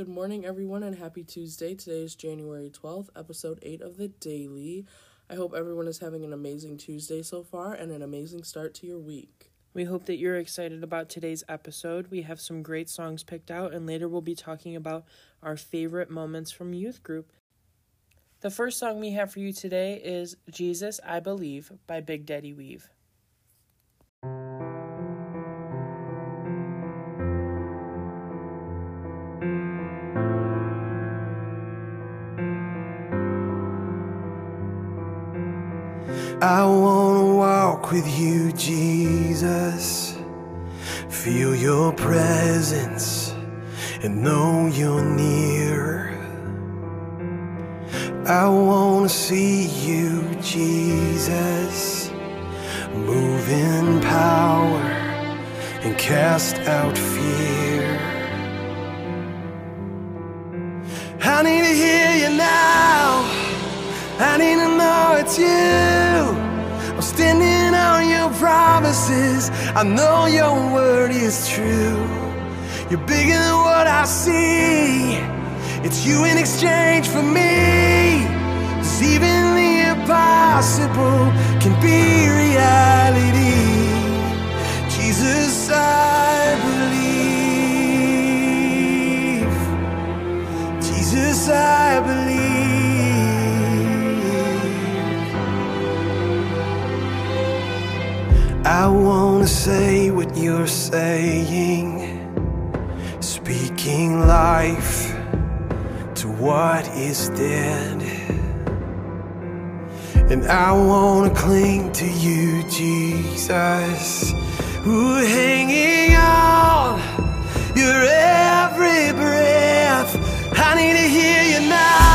Good morning, everyone, and happy Tuesday. Today is January 12th, episode 8 of the Daily. I hope everyone is having an amazing Tuesday so far and an amazing start to your week. We hope that you're excited about today's episode. We have some great songs picked out, and later we'll be talking about our favorite moments from youth group. The first song we have for you today is Jesus, I Believe by Big Daddy Weave. I wanna walk with you, Jesus. Feel your presence and know you're near. I wanna see you, Jesus. Move in power and cast out fear. I need to hear you now. I need to know it's you. Standing on your promises. I know your word is true. You're bigger than what I see. It's you in exchange for me. me. 'Cause even the impossible can be reality. Jesus, I believe. Jesus, I believe. I wanna say what you're saying, speaking life to what is dead. And I wanna cling to you, Jesus, who hanging on your every breath. I need to hear you now.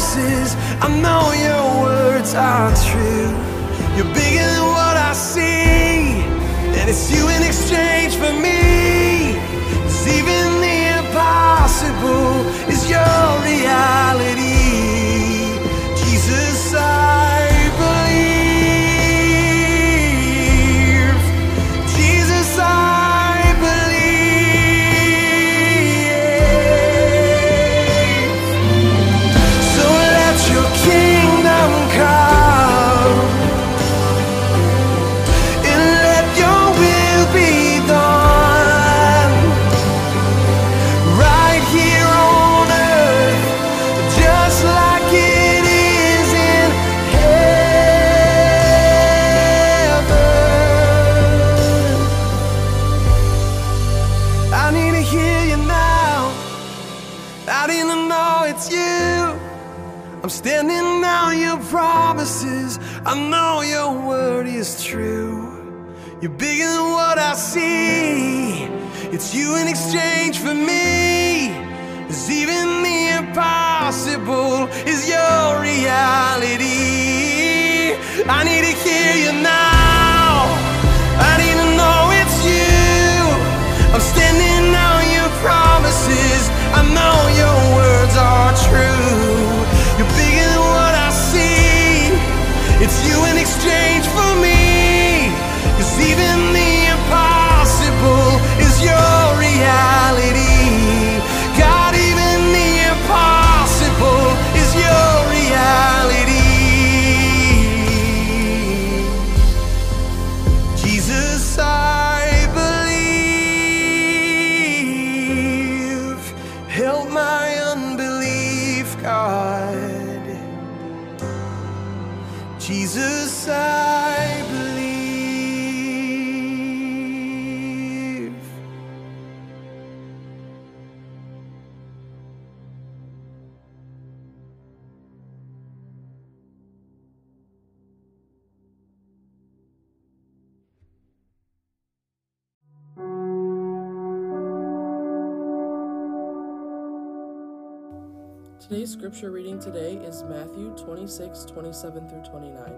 Promises. I know your words are true. You're bigger than what I see, and it's you in exchange for me. 'Cause even the impossible is your reality. Today's scripture reading today is Matthew 26, 27 through 29.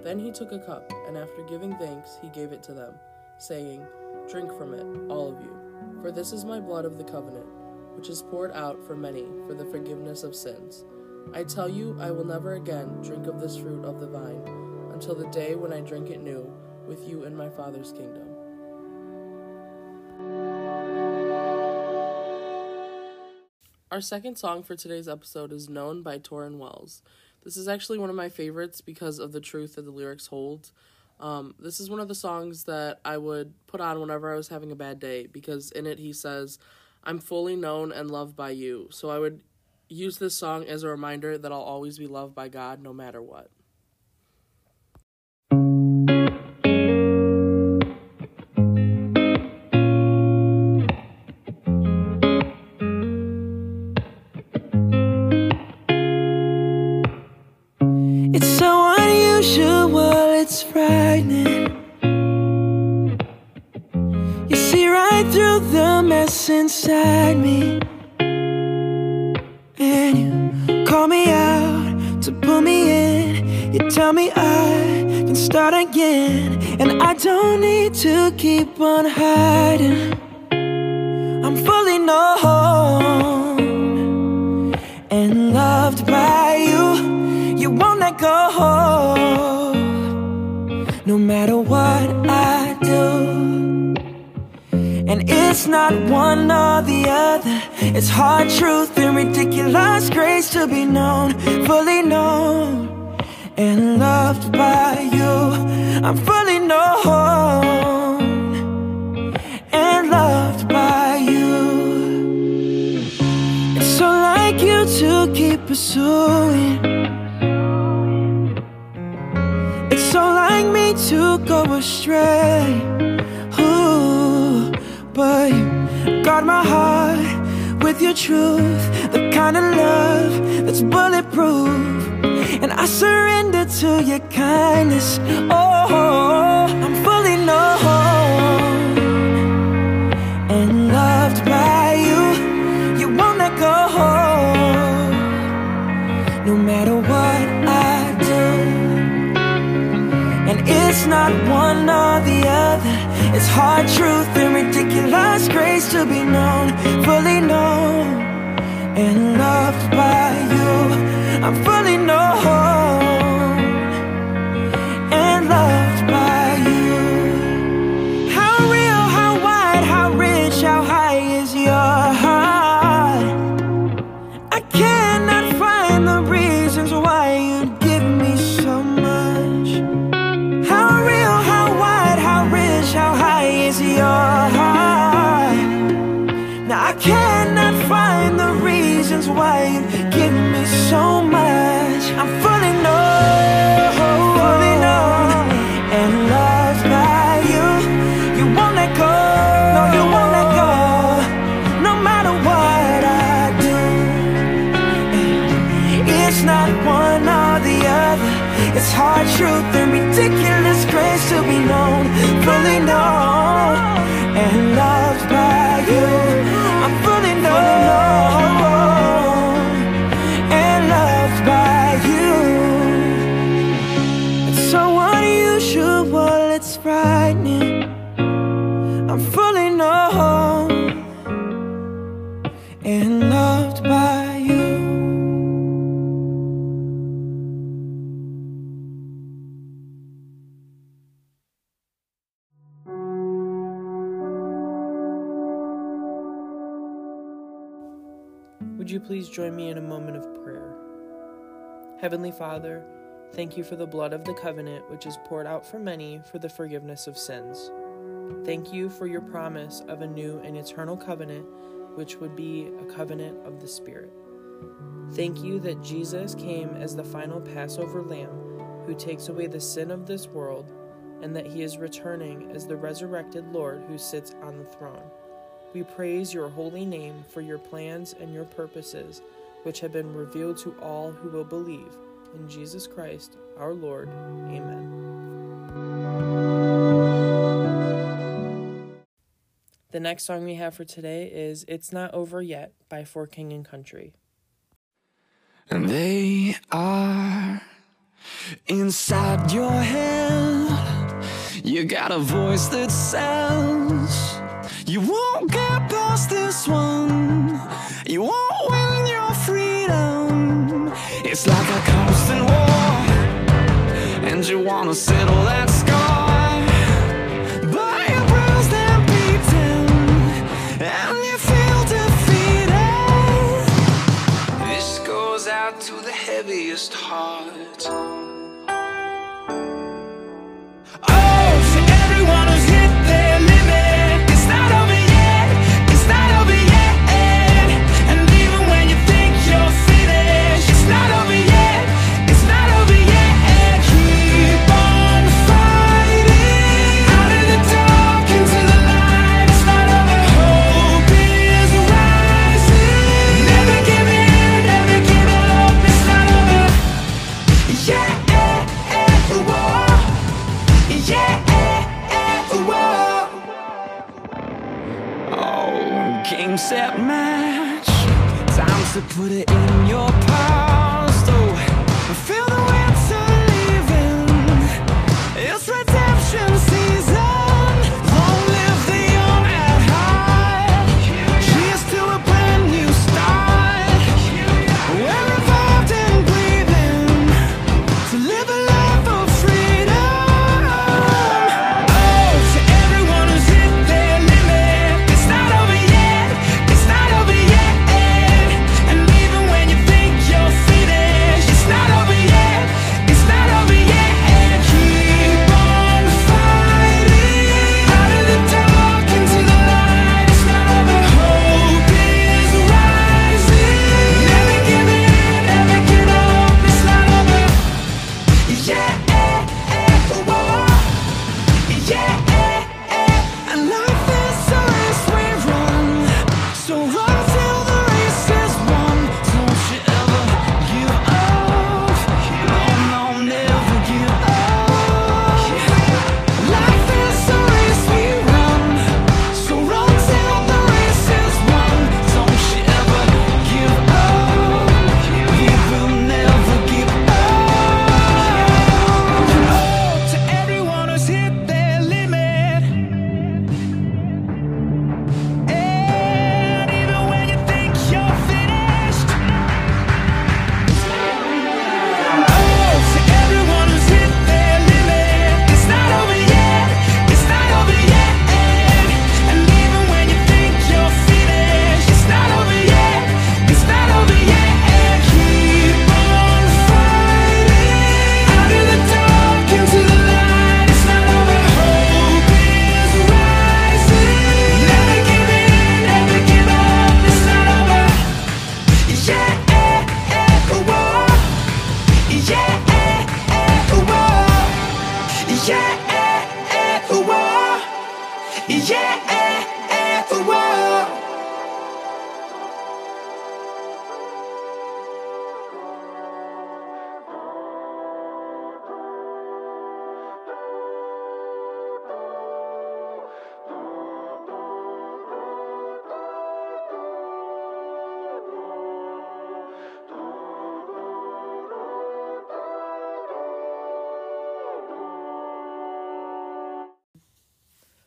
Then he took a cup, and after giving thanks, he gave it to them, saying, Drink from it, all of you, for this is my blood of the covenant, which is poured out for many for the forgiveness of sins. I tell you, I will never again drink of this fruit of the vine until the day when I drink it new with you in my Father's kingdom. Our second song for today's episode is Known by Tauren Wells. This is actually one of my favorites because of the truth that the lyrics hold. Um, this is one of the songs that I would put on whenever I was having a bad day because in it he says, I'm fully known and loved by you. So I would use this song as a reminder that I'll always be loved by God no matter what. You tell me I can start again. And I don't need to keep on hiding. I'm fully known and loved by you. You won't let go, no matter what I do. And it's not one or the other. It's hard truth and ridiculous grace to be known, fully known and loved by you. I'm fully known and loved by you. It's so like you to keep pursuing. It's so like me to go astray. Ooh, but you guard my heart with your truth, the kind of love that's bulletproof. And I surrender to your kindness. Oh, I'm fully known and loved by you. You won't let go, no matter what I do. And it's not one or the other. It's hard truth and ridiculous grace to be known, fully known and loved by you. I'm fully known and loved by please join me in a moment of prayer? Heavenly Father, thank you for the blood of the covenant which is poured out for many for the forgiveness of sins. Thank you for your promise of a new and eternal covenant, which would be a covenant of the Spirit. Thank you that Jesus came as the final Passover lamb who takes away the sin of this world, and that he is returning as the resurrected Lord who sits on the throne. We praise your holy name for your plans and your purposes, which have been revealed to all who will believe. In Jesus Christ, our Lord. Amen. The next song we have for today is It's Not Over Yet by For King and Country. And they are inside your head. You got a voice that sounds. You won't get past this one. You won't win your freedom. It's like a constant war, and you wanna settle that score. But your brows then beaten And you feel defeated This goes out to the heaviest heart. To put it in your past.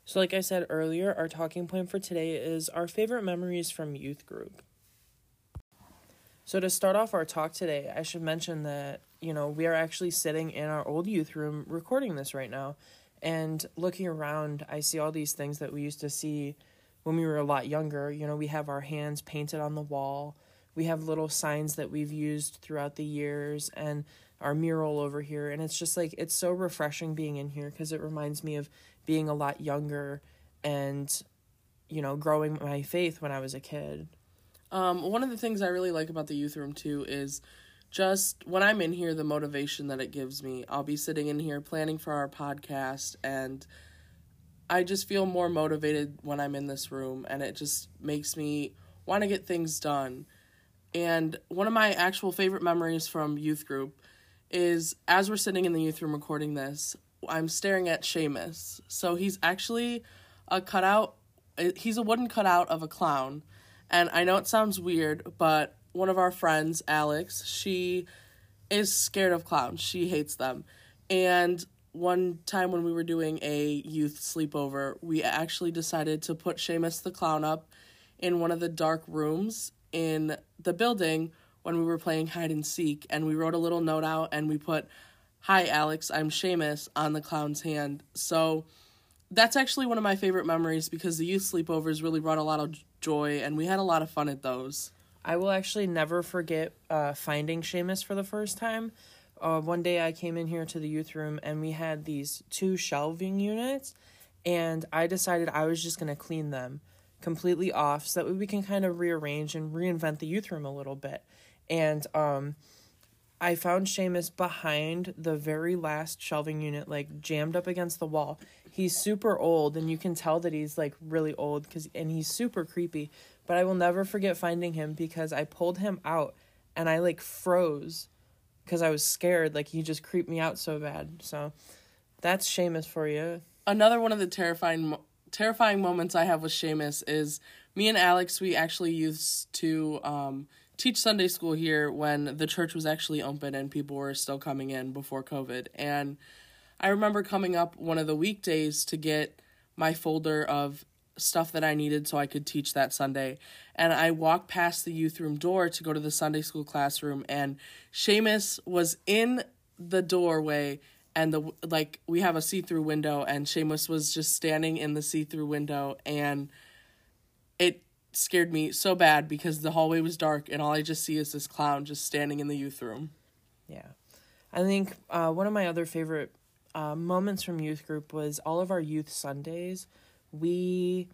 So, like I said earlier, our talking point for today is our favorite memories from youth group. So, to start off our talk today, I should mention that, you know, we are actually sitting in our old youth room recording this right now. And looking around, I see all these things that we used to see when we were a lot younger. You know, we have our hands painted on the wall, we have little signs that we've used throughout the years, and our mural over here. And it's just like, it's so refreshing being in here because it reminds me of being a lot younger and, you know, growing my faith when I was a kid. Um, one of the things I really like about the youth room too is just when I'm in here, the motivation that it gives me. I'll be sitting in here planning for our podcast, and I just feel more motivated when I'm in this room, and it just makes me want to get things done. And one of my actual favorite memories from youth group is as we're sitting in the youth room recording this, I'm staring at Seamus. So he's actually a cutout, he's a wooden cutout of a clown. And I know it sounds weird, but one of our friends, Alex, she is scared of clowns. She hates them. And one time when we were doing a youth sleepover, we actually decided to put Seamus the clown up in one of the dark rooms in the building when we were playing hide and seek. And we wrote a little note out and we put, Hi, Alex, I'm Seamus on the clown's hand. So that's actually one of my favorite memories because the youth sleepovers really brought a lot of joy and we had a lot of fun at those. I will actually never forget uh, finding Seamus for the first time. Uh, one day I came in here to the youth room and we had these two shelving units, and I decided I was just going to clean them completely off so that we can kind of rearrange and reinvent the youth room a little bit. And um, I found Seamus behind the very last shelving unit, like jammed up against the wall. He's super old, and you can tell that he's like really old because, and he's super creepy. But I will never forget finding him because I pulled him out and I like froze because I was scared. Like he just creeped me out so bad. So that's Seamus for you. Another one of the terrifying terrifying moments I have with Seamus is me and Alex, we actually used to um, teach Sunday school here when the church was actually open and people were still coming in before COVID. And I remember coming up one of the weekdays to get my folder of stuff that I needed so I could teach that Sunday. And I walked past the youth room door to go to the Sunday school classroom, and Seamus was in the doorway. And the like, we have a see through window, and Seamus was just standing in the see through window, and it scared me so bad because the hallway was dark, and all I just see is this clown just standing in the youth room. Yeah. I think uh, one of my other favorite uh, moments from youth group was all of our youth Sundays. We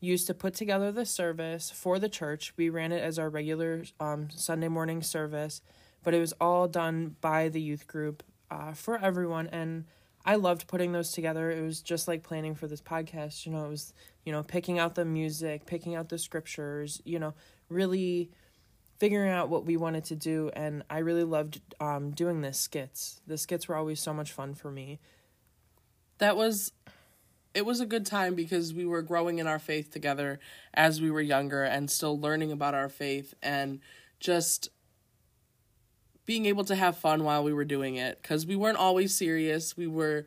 used to put together the service for the church. We ran it as our regular um, Sunday morning service, but it was all done by the youth group uh, for everyone. And I loved putting those together. It was just like planning for this podcast. You know, it was, you know, picking out the music, picking out the scriptures, you know, really figuring out what we wanted to do. And I really loved um, doing the skits. The skits were always so much fun for me. That was it was a good time because we were growing in our faith together as we were younger and still learning about our faith and just being able to have fun while we were doing it because we weren't always serious we were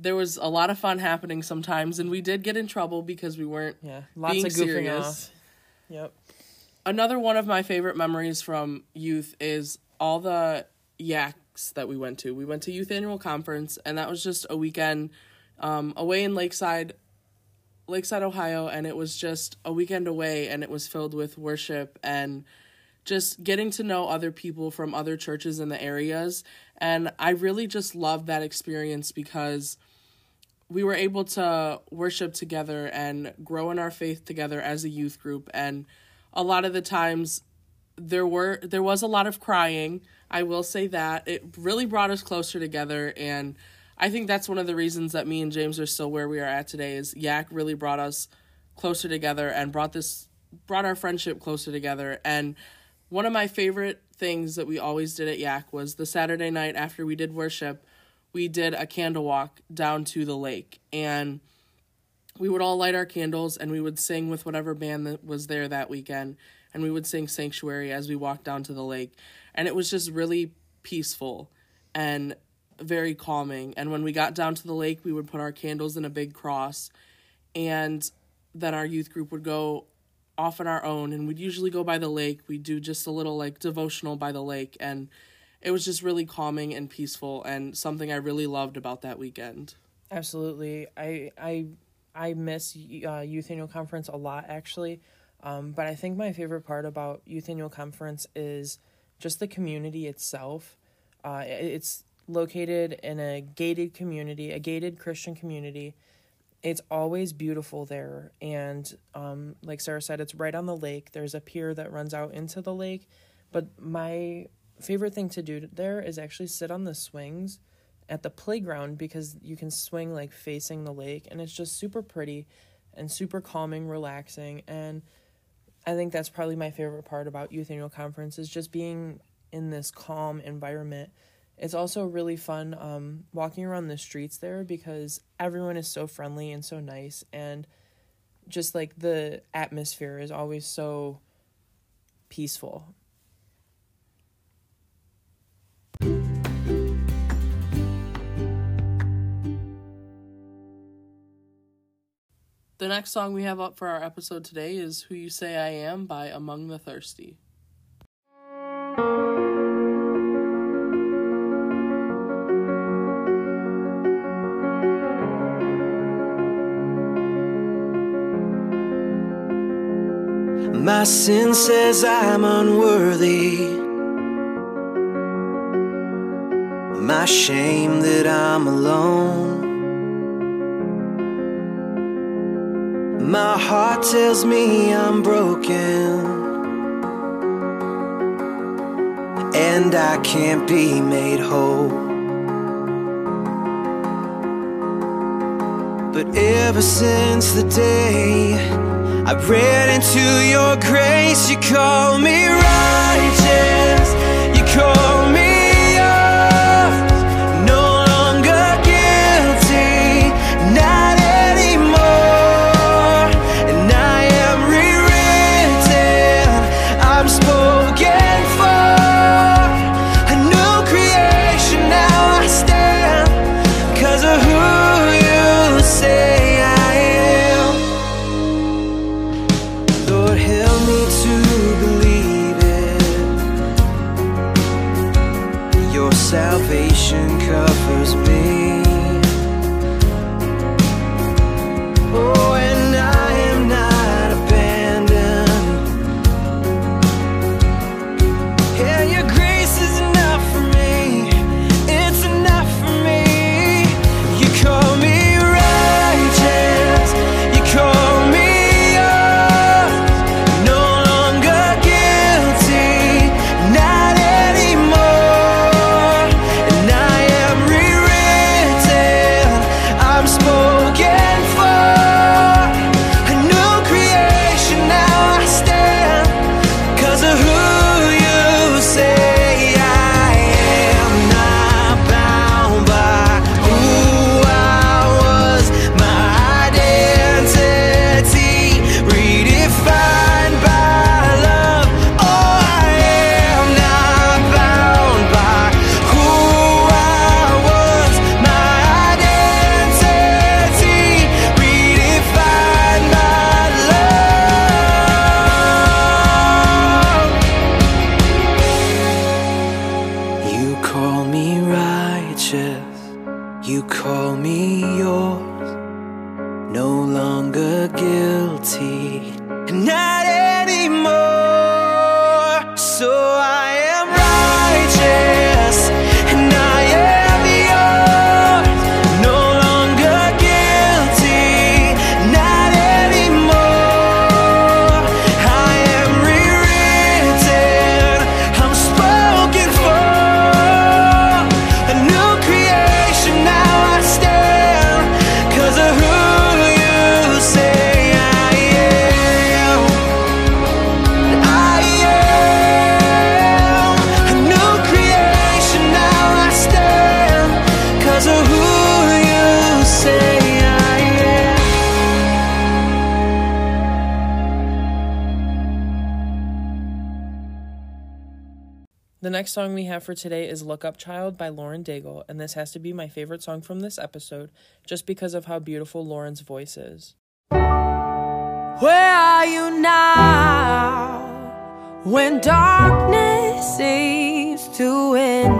there was a lot of fun happening sometimes and we did get in trouble because we weren't Yeah, lots being of goofing serious. off. Yep. another one of my favorite memories from youth is all the YACs that we went to. We went to youth annual conference, and that was just a weekend um, away in Lakeside, Lakeside, Ohio, and it was just a weekend away, and it was filled with worship and just getting to know other people from other churches in the areas. And I really just loved that experience because we were able to worship together and grow in our faith together as a youth group. And a lot of the times there were there was a lot of crying. I will say that. It really brought us closer together. And i think that's one of the reasons that me and james are still where we are at today is YAC really brought us closer together and brought this brought our friendship closer together. And one of my favorite things that we always did at YAC was the saturday night after we did worship we did a candle walk down to the lake. And we would all light our candles and we would sing with whatever band that was there that weekend. And we would sing sanctuary as we walked down to the lake. And it was just really peaceful and very calming. And when we got down to the lake we would put our candles in a big cross. And then our youth group would go off on our own and we'd usually go by the lake we'd do just a little like devotional by the lake and it was just really calming and peaceful and something i really loved about that weekend Absolutely. I I I miss uh, youth annual conference a lot actually. Um, but I think my favorite part about youth annual conference is just the community itself. Uh, it's located in a gated community, a gated Christian community. It's always beautiful there, and um, like Sarah said, it's right on the lake. There's a pier that runs out into the lake. But my favorite thing to do there is actually sit on the swings at the playground because you can swing like facing the lake and it's just super pretty and super calming, relaxing and I think that's probably my favorite part about youth annual conference is just being in this calm environment. It's also really fun um, walking around the streets there because everyone is so friendly and so nice and just like the atmosphere is always so peaceful. The next song we have up for our episode today is Who You Say I Am by Among the Thirsty. My sin says I'm unworthy. My shame that I'm alone. My heart tells me I'm broken. And I can't be made whole. But ever since the day I read into your grace, you call me righteous, me to believe it. Your salvation covers me. Next song we have for today is Look Up Child by Lauren Daigle, and this has to be my favorite song from this episode just because of how beautiful Lauren's voice is. Where are you now when darkness seems to win?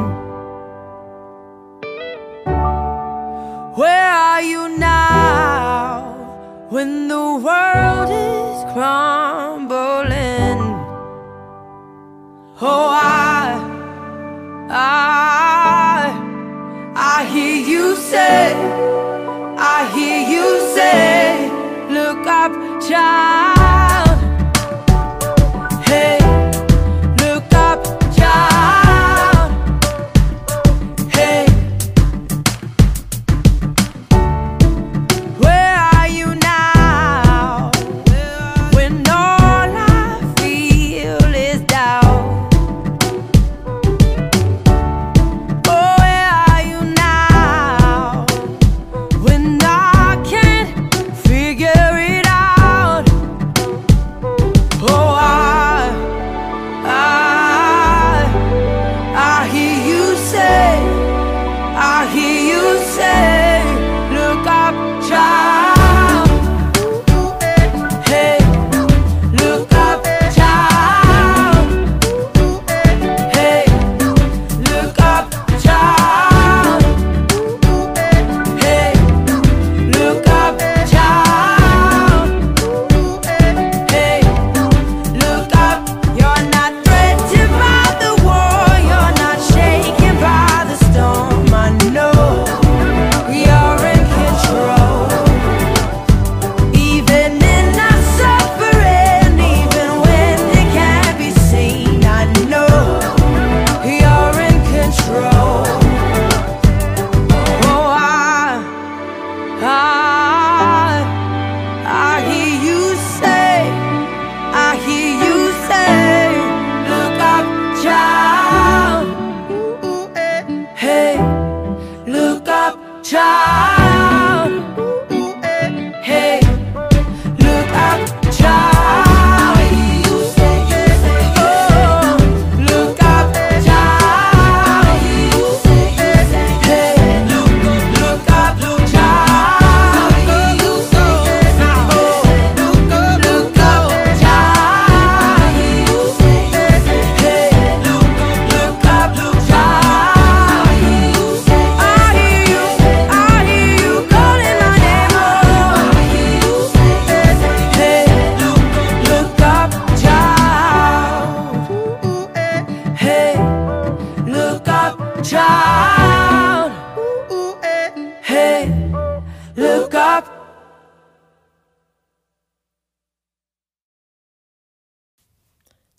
Where are you now when the world is crumbling? Oh, I, I hear you say, I hear you say, look up, child.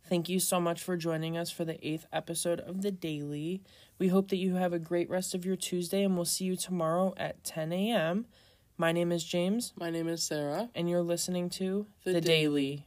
Thank you so much for joining us for the eighth episode of The Daily. We hope that you have a great rest of your Tuesday, and we'll see you tomorrow at 10 a.m. My name is James, My name is Sarah. and you're listening to The The, Daily. Daily.